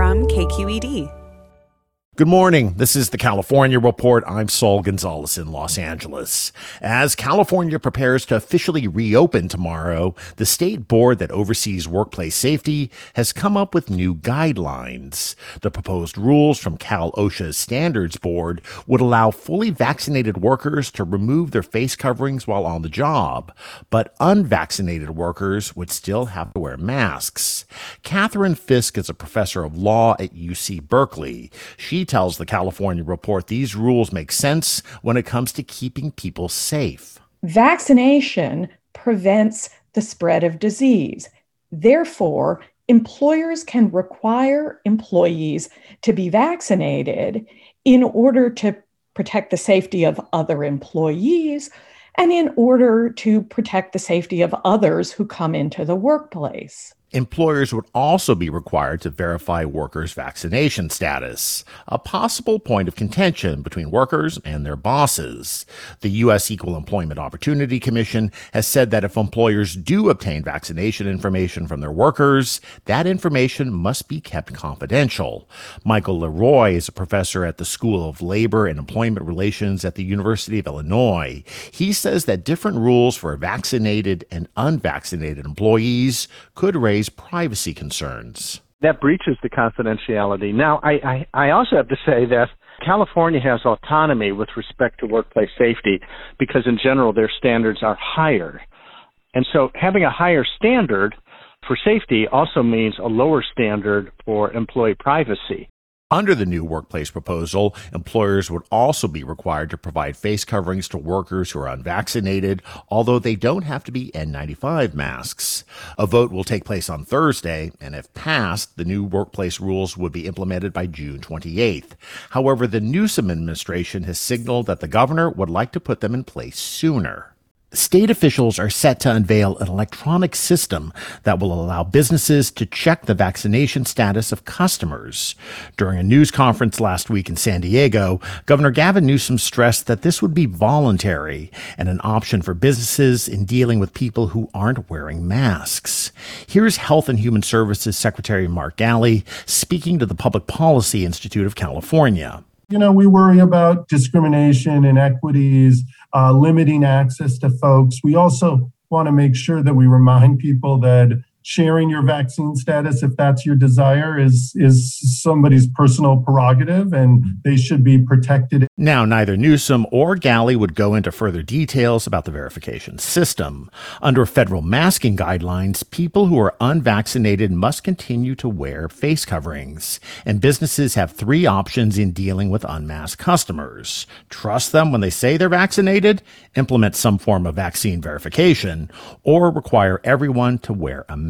From KQED. Good morning. This is the California Report. I'm Saul Gonzalez in Los Angeles. As California prepares to officially reopen tomorrow, the state board that oversees workplace safety has come up with new guidelines. The proposed rules from Cal OSHA's Standards Board would allow fully vaccinated workers to remove their face coverings while on the job, but unvaccinated workers would still have to wear masks. Catherine Fisk is a professor of law at UC Berkeley. She tells the California Report these rules make sense when it comes to keeping people safe. Vaccination prevents the spread of disease. Therefore, employers can require employees to be vaccinated in order to protect the safety of other employees and in order to protect the safety of others who come into the workplace. Employers would also be required to verify workers' vaccination status, a possible point of contention between workers and their bosses. The U.S. Equal Employment Opportunity Commission has said that if employers do obtain vaccination information from their workers, that information must be kept confidential. Michael LeRoy is a professor at the School of Labor and Employment Relations at the University of Illinois. He says that different rules for vaccinated and unvaccinated employees could raise privacy concerns. That breaches the confidentiality. Now, I, I, I also have to say that California has autonomy with respect to workplace safety because, in general, their standards are higher. And so, having a higher standard for safety also means a lower standard for employee privacy. Under the new workplace proposal, employers would also be required to provide face coverings to workers who are unvaccinated, although they don't have to be N95 masks. A vote will take place on Thursday, and if passed, the new workplace rules would be implemented by June 28th. However, the Newsom administration has signaled that the governor would like to put them in place sooner. State officials are set to unveil an electronic system that will allow businesses to check the vaccination status of customers. During a news conference last week in San Diego, Governor Gavin Newsom stressed that this would be voluntary and an option for businesses in dealing with people who aren't wearing masks. Here's Health and Human Services Secretary Mark Ghaly speaking to the Public Policy Institute of California. You know, we worry about discrimination, inequities, uh, limiting access to folks. We also want to make sure that we remind people that sharing your vaccine status if that's your desire is is somebody's personal prerogative and they should be protected. Now neither Newsom or Ghaly would go into further details about the verification system. Under federal masking guidelines, people who are unvaccinated must continue to wear face coverings, and businesses have three options in dealing with unmasked customers. Trust them when they say they're vaccinated, implement some form of vaccine verification, or require everyone to wear a mask.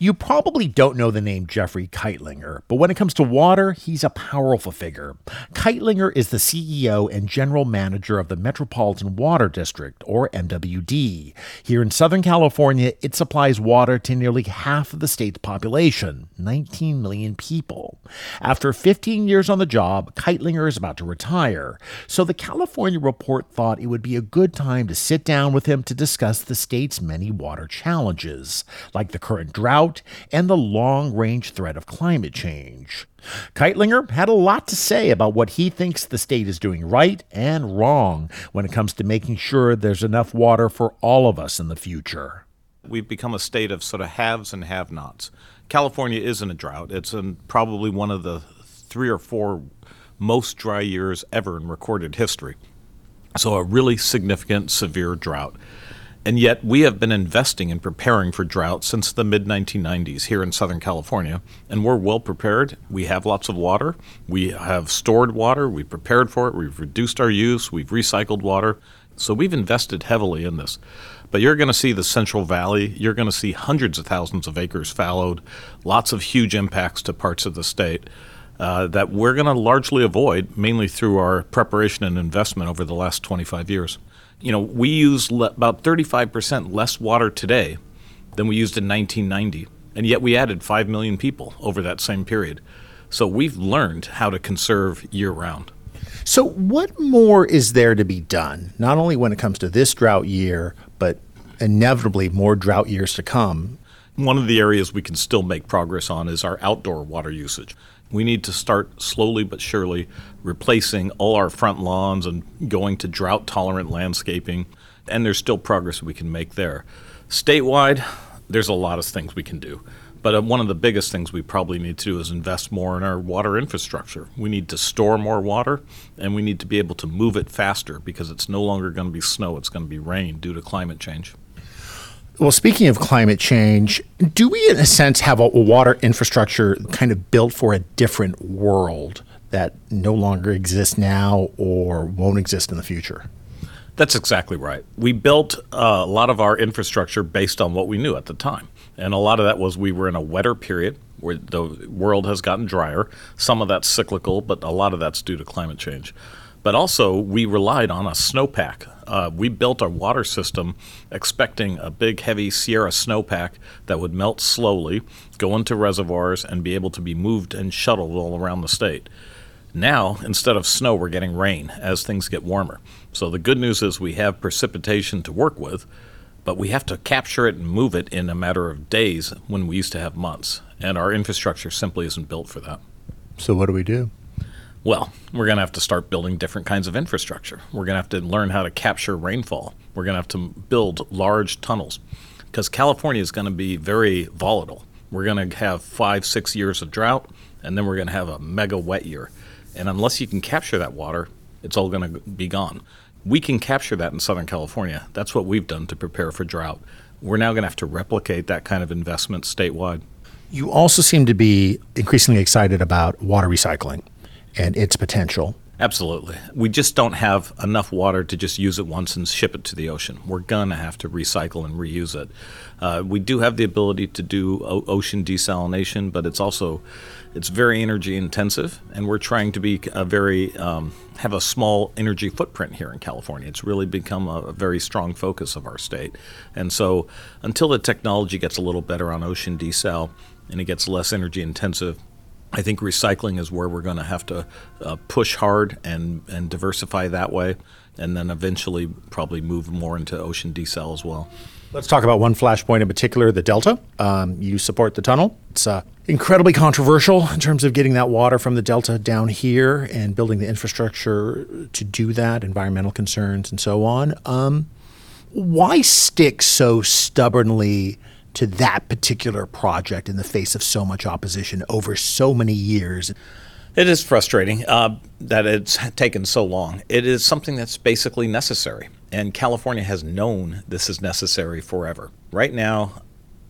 You probably don't know the name Jeffrey Kightlinger, but when it comes to water, he's a powerful figure. Kightlinger is the CEO and general manager of the Metropolitan Water District, or MWD. Here in Southern California, it supplies water to nearly half of the state's population, 19 million people. After 15 years on the job, Kightlinger is about to retire, so the California Report thought it would be a good time to sit down with him to discuss the state's many water challenges, like the current drought drought and the long range threat of climate change. Kightlinger had a lot to say about what he thinks the state is doing right and wrong when it comes to making sure there's enough water for all of us in the future. We've become a state of sort of haves and have nots. California is in a drought. It's in probably one of the three or four most dry years ever in recorded history. So, a really significant, severe drought. And yet, we have been investing in preparing for drought since the mid 1990s here in Southern California, and we're well prepared. We have lots of water. We have stored water. We've prepared for it. We've reduced our use. We've recycled water. So we've invested heavily in this. But you're going to see the Central Valley. You're going to see hundreds of thousands of acres fallowed, lots of huge impacts to parts of the state. Uh, that we're going to largely avoid, mainly through our preparation and investment over the last 25 years you know, we use le- about 35% less water today than we used in 1990, and yet we added 5 million people over that same period. So we've learned how to conserve year round. So, what more is there to be done, not only when it comes to this drought year, but inevitably more drought years to come? One of the areas we can still make progress on is our outdoor water usage. We need to start slowly but surely replacing all our front lawns and going to drought tolerant landscaping. And there's still progress we can make there. Statewide, there's a lot of things we can do. But uh, one of the biggest things we probably need to do is invest more in our water infrastructure. We need to store more water and we need to be able to move it faster because it's no longer going to be snow, it's going to be rain due to climate change. Well, speaking of climate change, do we, in a sense, have a water infrastructure kind of built for a different world that no longer exists now or won't exist in the future? That's exactly right. We built uh, a lot of our infrastructure based on what we knew at the time. And a lot of that was we were in a wetter period where the world has gotten drier. Some of that's cyclical, but a lot of that's due to climate change. But also, we relied on a snowpack. Uh, we built our water system expecting a big, heavy Sierra snowpack that would melt slowly, go into reservoirs, and be able to be moved and shuttled all around the state. Now, instead of snow, we're getting rain as things get warmer. So the good news is we have precipitation to work with, but we have to capture it and move it in a matter of days when we used to have months. And our infrastructure simply isn't built for that. So, what do we do? Well, we're going to have to start building different kinds of infrastructure. We're going to have to learn how to capture rainfall. We're going to have to build large tunnels because California is going to be very volatile. We're going to have five, six years of drought, and then we're going to have a mega wet year. And unless you can capture that water, it's all going to be gone. We can capture that in Southern California. That's what we've done to prepare for drought. We're now going to have to replicate that kind of investment statewide. You also seem to be increasingly excited about water recycling and its potential. Absolutely. We just don't have enough water to just use it once and ship it to the ocean. We're going to have to recycle and reuse it. Uh, we do have the ability to do o- ocean desalination, but it's also it's very energy intensive, and we're trying to be a very um, have a small energy footprint here in California. It's really become a, a very strong focus of our state, and so until the technology gets a little better on ocean desal and it gets less energy intensive, I think recycling is where we're going to have to uh, push hard and, and diversify that way, and then eventually probably move more into ocean desal as well. Let's talk about one flashpoint in particular, the Delta. Um, you support the tunnel. It's uh, incredibly controversial in terms of getting that water from the Delta down here and building the infrastructure to do that, environmental concerns, and so on. Um, why stick so stubbornly to that particular project in the face of so much opposition over so many years. It is frustrating uh, that it's taken so long. It is something that's basically necessary, and California has known this is necessary forever. Right now,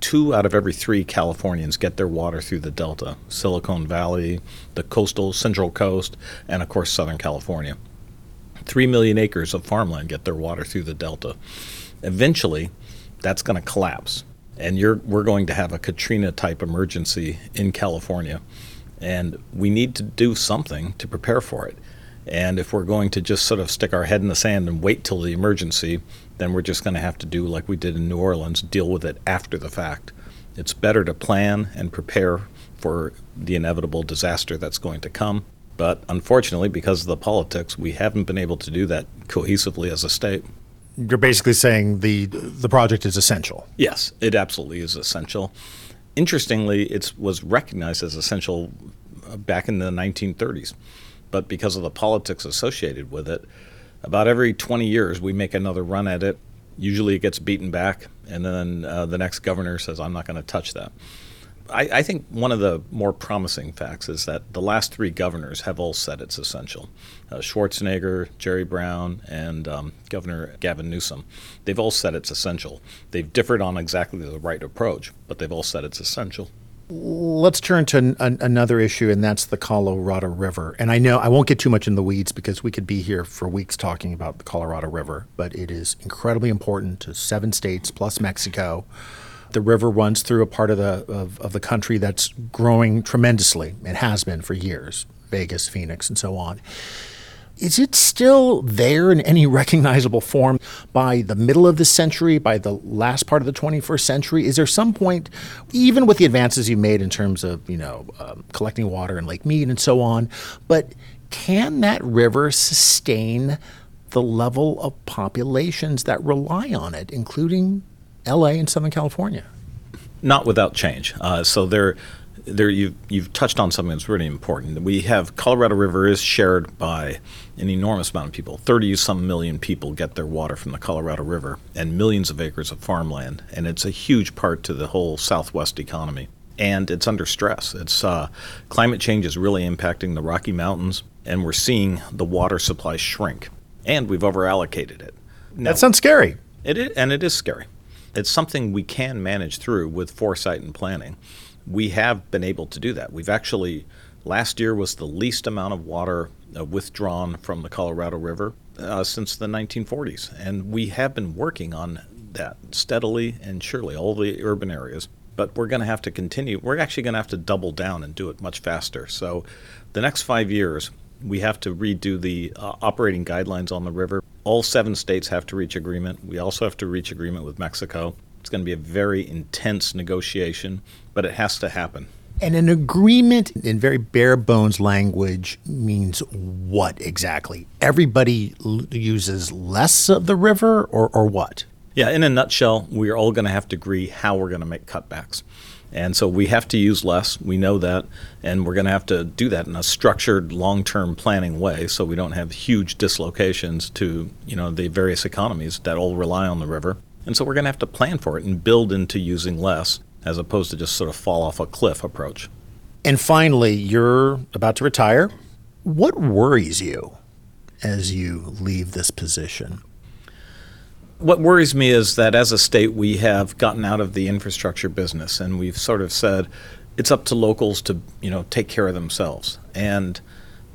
two out of every three Californians get their water through the Delta Silicon Valley, the coastal Central Coast, and of course, Southern California. Three million acres of farmland get their water through the Delta. Eventually, that's going to collapse. And you're, we're going to have a Katrina type emergency in California. And we need to do something to prepare for it. And if we're going to just sort of stick our head in the sand and wait till the emergency, then we're just going to have to do like we did in New Orleans, deal with it after the fact. It's better to plan and prepare for the inevitable disaster that's going to come. But unfortunately, because of the politics, we haven't been able to do that cohesively as a state. You're basically saying the the project is essential. Yes, it absolutely is essential. Interestingly, it was recognized as essential uh, back in the 1930s, but because of the politics associated with it, about every 20 years we make another run at it. Usually, it gets beaten back, and then uh, the next governor says, "I'm not going to touch that." I, I, think one of the more promising facts is that the last three governors have all said it's essential. Uh, Schwarzenegger, Jerry Brown, and um, Governor Gavin Newsom. They've all said it's essential. They've differed on exactly the right approach, but they've all said it's essential. Let's turn to an, an, another issue, and that's the Colorado River. And I know I won't get too much in the weeds because we could be here for weeks talking about the Colorado River, but it is incredibly important to seven states plus Mexico the river runs through a part of the of, of the country that's growing tremendously. It has been for years. Vegas, Phoenix, and so on. Is it still there in any recognizable form by the middle of the century, by the last part of the 21st century? Is there some point, even with the advances you've made in terms of, you know, um, collecting water in Lake Mead and so on, but can that river sustain the level of populations that rely on it, including LA and Southern California. Not without change. Uh, so there, there you've, you've touched on something that's really important. We have Colorado River is shared by an enormous amount of people. 30 some million people get their water from the Colorado River and millions of acres of farmland. And it's a huge part to the whole Southwest economy. And it's under stress. It's uh, climate change is really impacting the Rocky Mountains, and we're seeing the water supply shrink. And we've overallocated it. Now, that sounds scary. It is, and it is scary it's something we can manage through with foresight and planning. We have been able to do that. We've actually, last year was the least amount of water uh, withdrawn from the Colorado River uh, since the 1940s. And we have been working on that steadily and surely, all the urban areas. But we're going to have to continue. We're actually going to have to double down and do it much faster. So, the next five years, we have to redo the uh, operating guidelines on the river. All seven states have to reach agreement. We also have to reach agreement with Mexico. It's going to be a very intense negotiation, but it has to happen. And an agreement in very bare bones language means what exactly? Everybody l- uses less of the river or, or what? Yeah, in a nutshell, we're all going to have to agree how we're going to make cutbacks. And so we have to use less. We know that. And we're going to have to do that in a structured, long term planning way so we don't have huge dislocations to you know, the various economies that all rely on the river. And so we're going to have to plan for it and build into using less as opposed to just sort of fall off a cliff approach. And finally, you're about to retire. What worries you as you leave this position? What worries me is that as a state, we have gotten out of the infrastructure business and we've sort of said it's up to locals to, you know, take care of themselves. And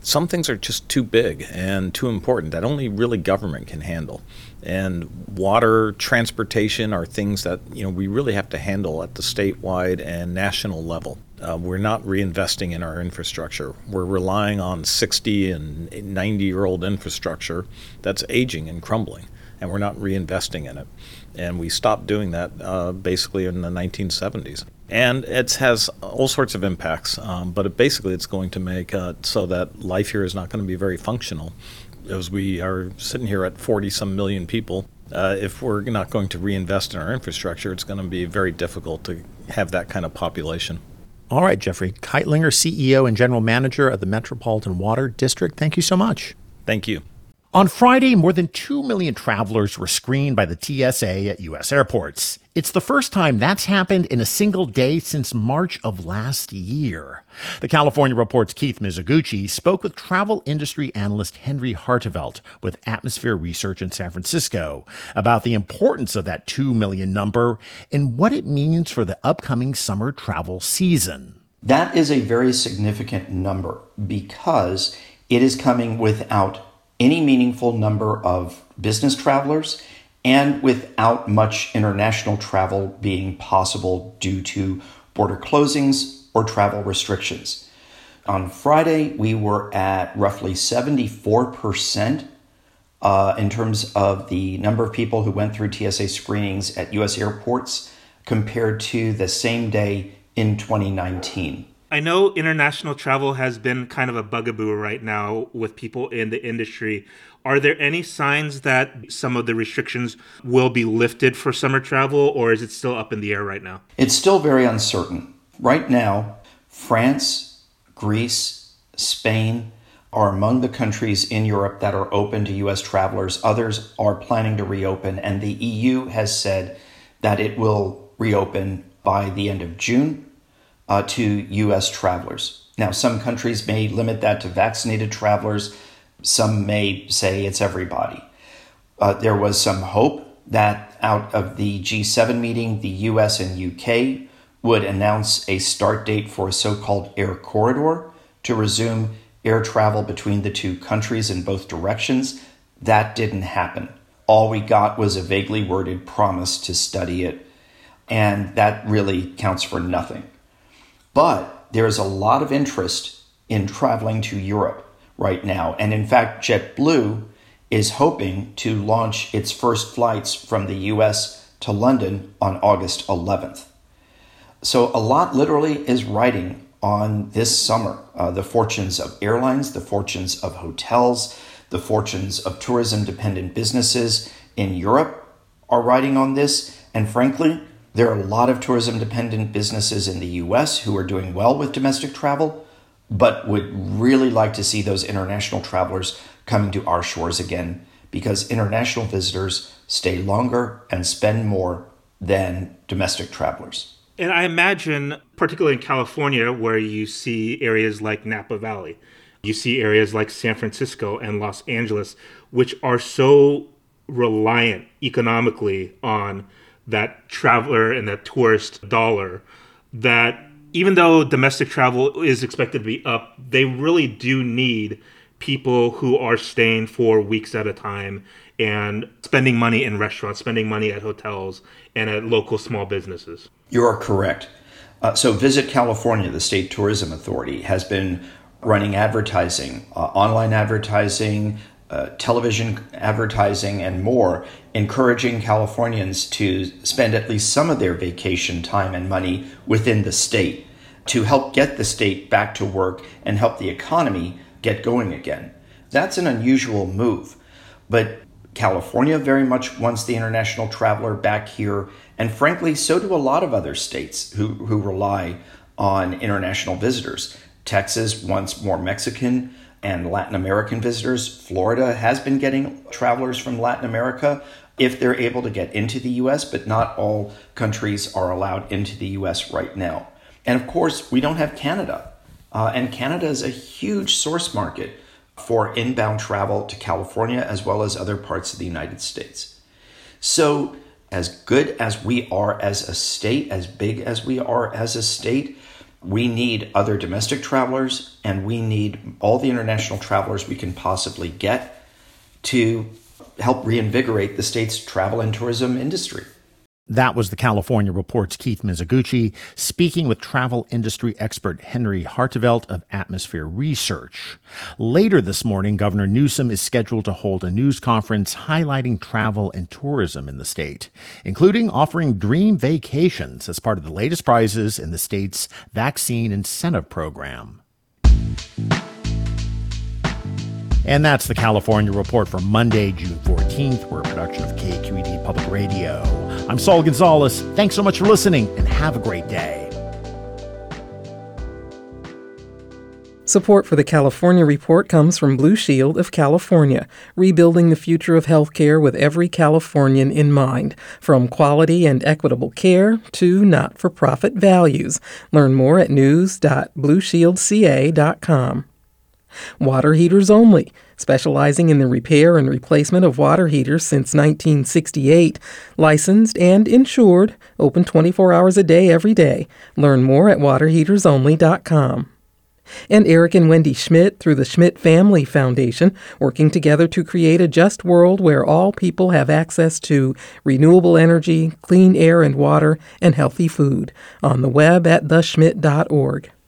some things are just too big and too important that only really government can handle. And water, transportation are things that you know we really have to handle at the statewide and national level. Uh, we're not reinvesting in our infrastructure. We're relying on 60 and 90 year old infrastructure that's aging and crumbling and we're not reinvesting in it. And we stopped doing that uh, basically in the 1970s. And it has all sorts of impacts, um, but it basically it's going to make uh, so that life here is not going to be very functional. As we are sitting here at 40 some million people, uh, if we're not going to reinvest in our infrastructure, it's going to be very difficult to have that kind of population. All right, Jeffrey Kightlinger, CEO and General Manager of the Metropolitan Water District, thank you so much. Thank you. On Friday, more than 2 million travelers were screened by the TSA at U.S. airports. It's the first time that's happened in a single day since March of last year. The California Report's Keith Mizuguchi spoke with travel industry analyst Henry Harteveldt with Atmosphere Research in San Francisco about the importance of that 2 million number and what it means for the upcoming summer travel season. That is a very significant number because it is coming without any meaningful number of business travelers and without much international travel being possible due to border closings or travel restrictions. On Friday, we were at roughly 74% uh, in terms of the number of people who went through TSA screenings at US airports compared to the same day in 2019. I know international travel has been kind of a bugaboo right now with people in the industry. Are there any signs that some of the restrictions will be lifted for summer travel, or is it still up in the air right now? It's still very uncertain. Right now, France, Greece, Spain are among the countries in Europe that are open to U.S. travelers. Others are planning to reopen, and the EU has said that it will reopen by the end of June uh, to U.S. travelers. Now, some countries may limit that to vaccinated travelers, some may say it's everybody. Uh, there was some hope that out of the G7 meeting, the US and UK would announce a start date for a so called air corridor to resume air travel between the two countries in both directions. That didn't happen. All we got was a vaguely worded promise to study it, and that really counts for nothing. But there is a lot of interest in traveling to Europe right now. And in fact, JetBlue is hoping to launch its first flights from the US to London on August 11th. So a lot literally is riding on this summer uh, the fortunes of airlines, the fortunes of hotels, the fortunes of tourism dependent businesses in Europe are riding on this. And frankly, there are a lot of tourism dependent businesses in the US who are doing well with domestic travel, but would really like to see those international travelers coming to our shores again because international visitors stay longer and spend more than domestic travelers. And I imagine, particularly in California, where you see areas like Napa Valley, you see areas like San Francisco and Los Angeles, which are so reliant economically on that traveler and that tourist dollar that even though domestic travel is expected to be up, they really do need people who are staying for weeks at a time and spending money in restaurants, spending money at hotels and at local small businesses. You are correct. Uh, so, Visit California, the state tourism authority, has been running advertising, uh, online advertising, uh, television advertising, and more, encouraging Californians to spend at least some of their vacation time and money within the state to help get the state back to work and help the economy get going again. That's an unusual move, but California very much wants the international traveler back here, and frankly, so do a lot of other states who, who rely on international visitors. Texas wants more Mexican and Latin American visitors. Florida has been getting travelers from Latin America if they're able to get into the US, but not all countries are allowed into the US right now. And of course, we don't have Canada. Uh, and Canada is a huge source market for inbound travel to California as well as other parts of the United States. So, as good as we are as a state, as big as we are as a state, we need other domestic travelers and we need all the international travelers we can possibly get to help reinvigorate the state's travel and tourism industry. That was the California Report's Keith Mizuguchi speaking with travel industry expert Henry Harteveldt of Atmosphere Research. Later this morning, Governor Newsom is scheduled to hold a news conference highlighting travel and tourism in the state, including offering dream vacations as part of the latest prizes in the state's vaccine incentive program. And that's the California Report for Monday, June 14th. We're a production of KQED Public Radio. I'm Saul Gonzalez. Thanks so much for listening and have a great day. Support for the California Report comes from Blue Shield of California, rebuilding the future of healthcare with every Californian in mind, from quality and equitable care to not for profit values. Learn more at news.blueshieldca.com. Water heaters only, specializing in the repair and replacement of water heaters since 1968. Licensed and insured, open 24 hours a day every day. Learn more at waterheatersonly.com. And Eric and Wendy Schmidt through the Schmidt Family Foundation, working together to create a just world where all people have access to renewable energy, clean air and water, and healthy food. On the web at theschmidt.org.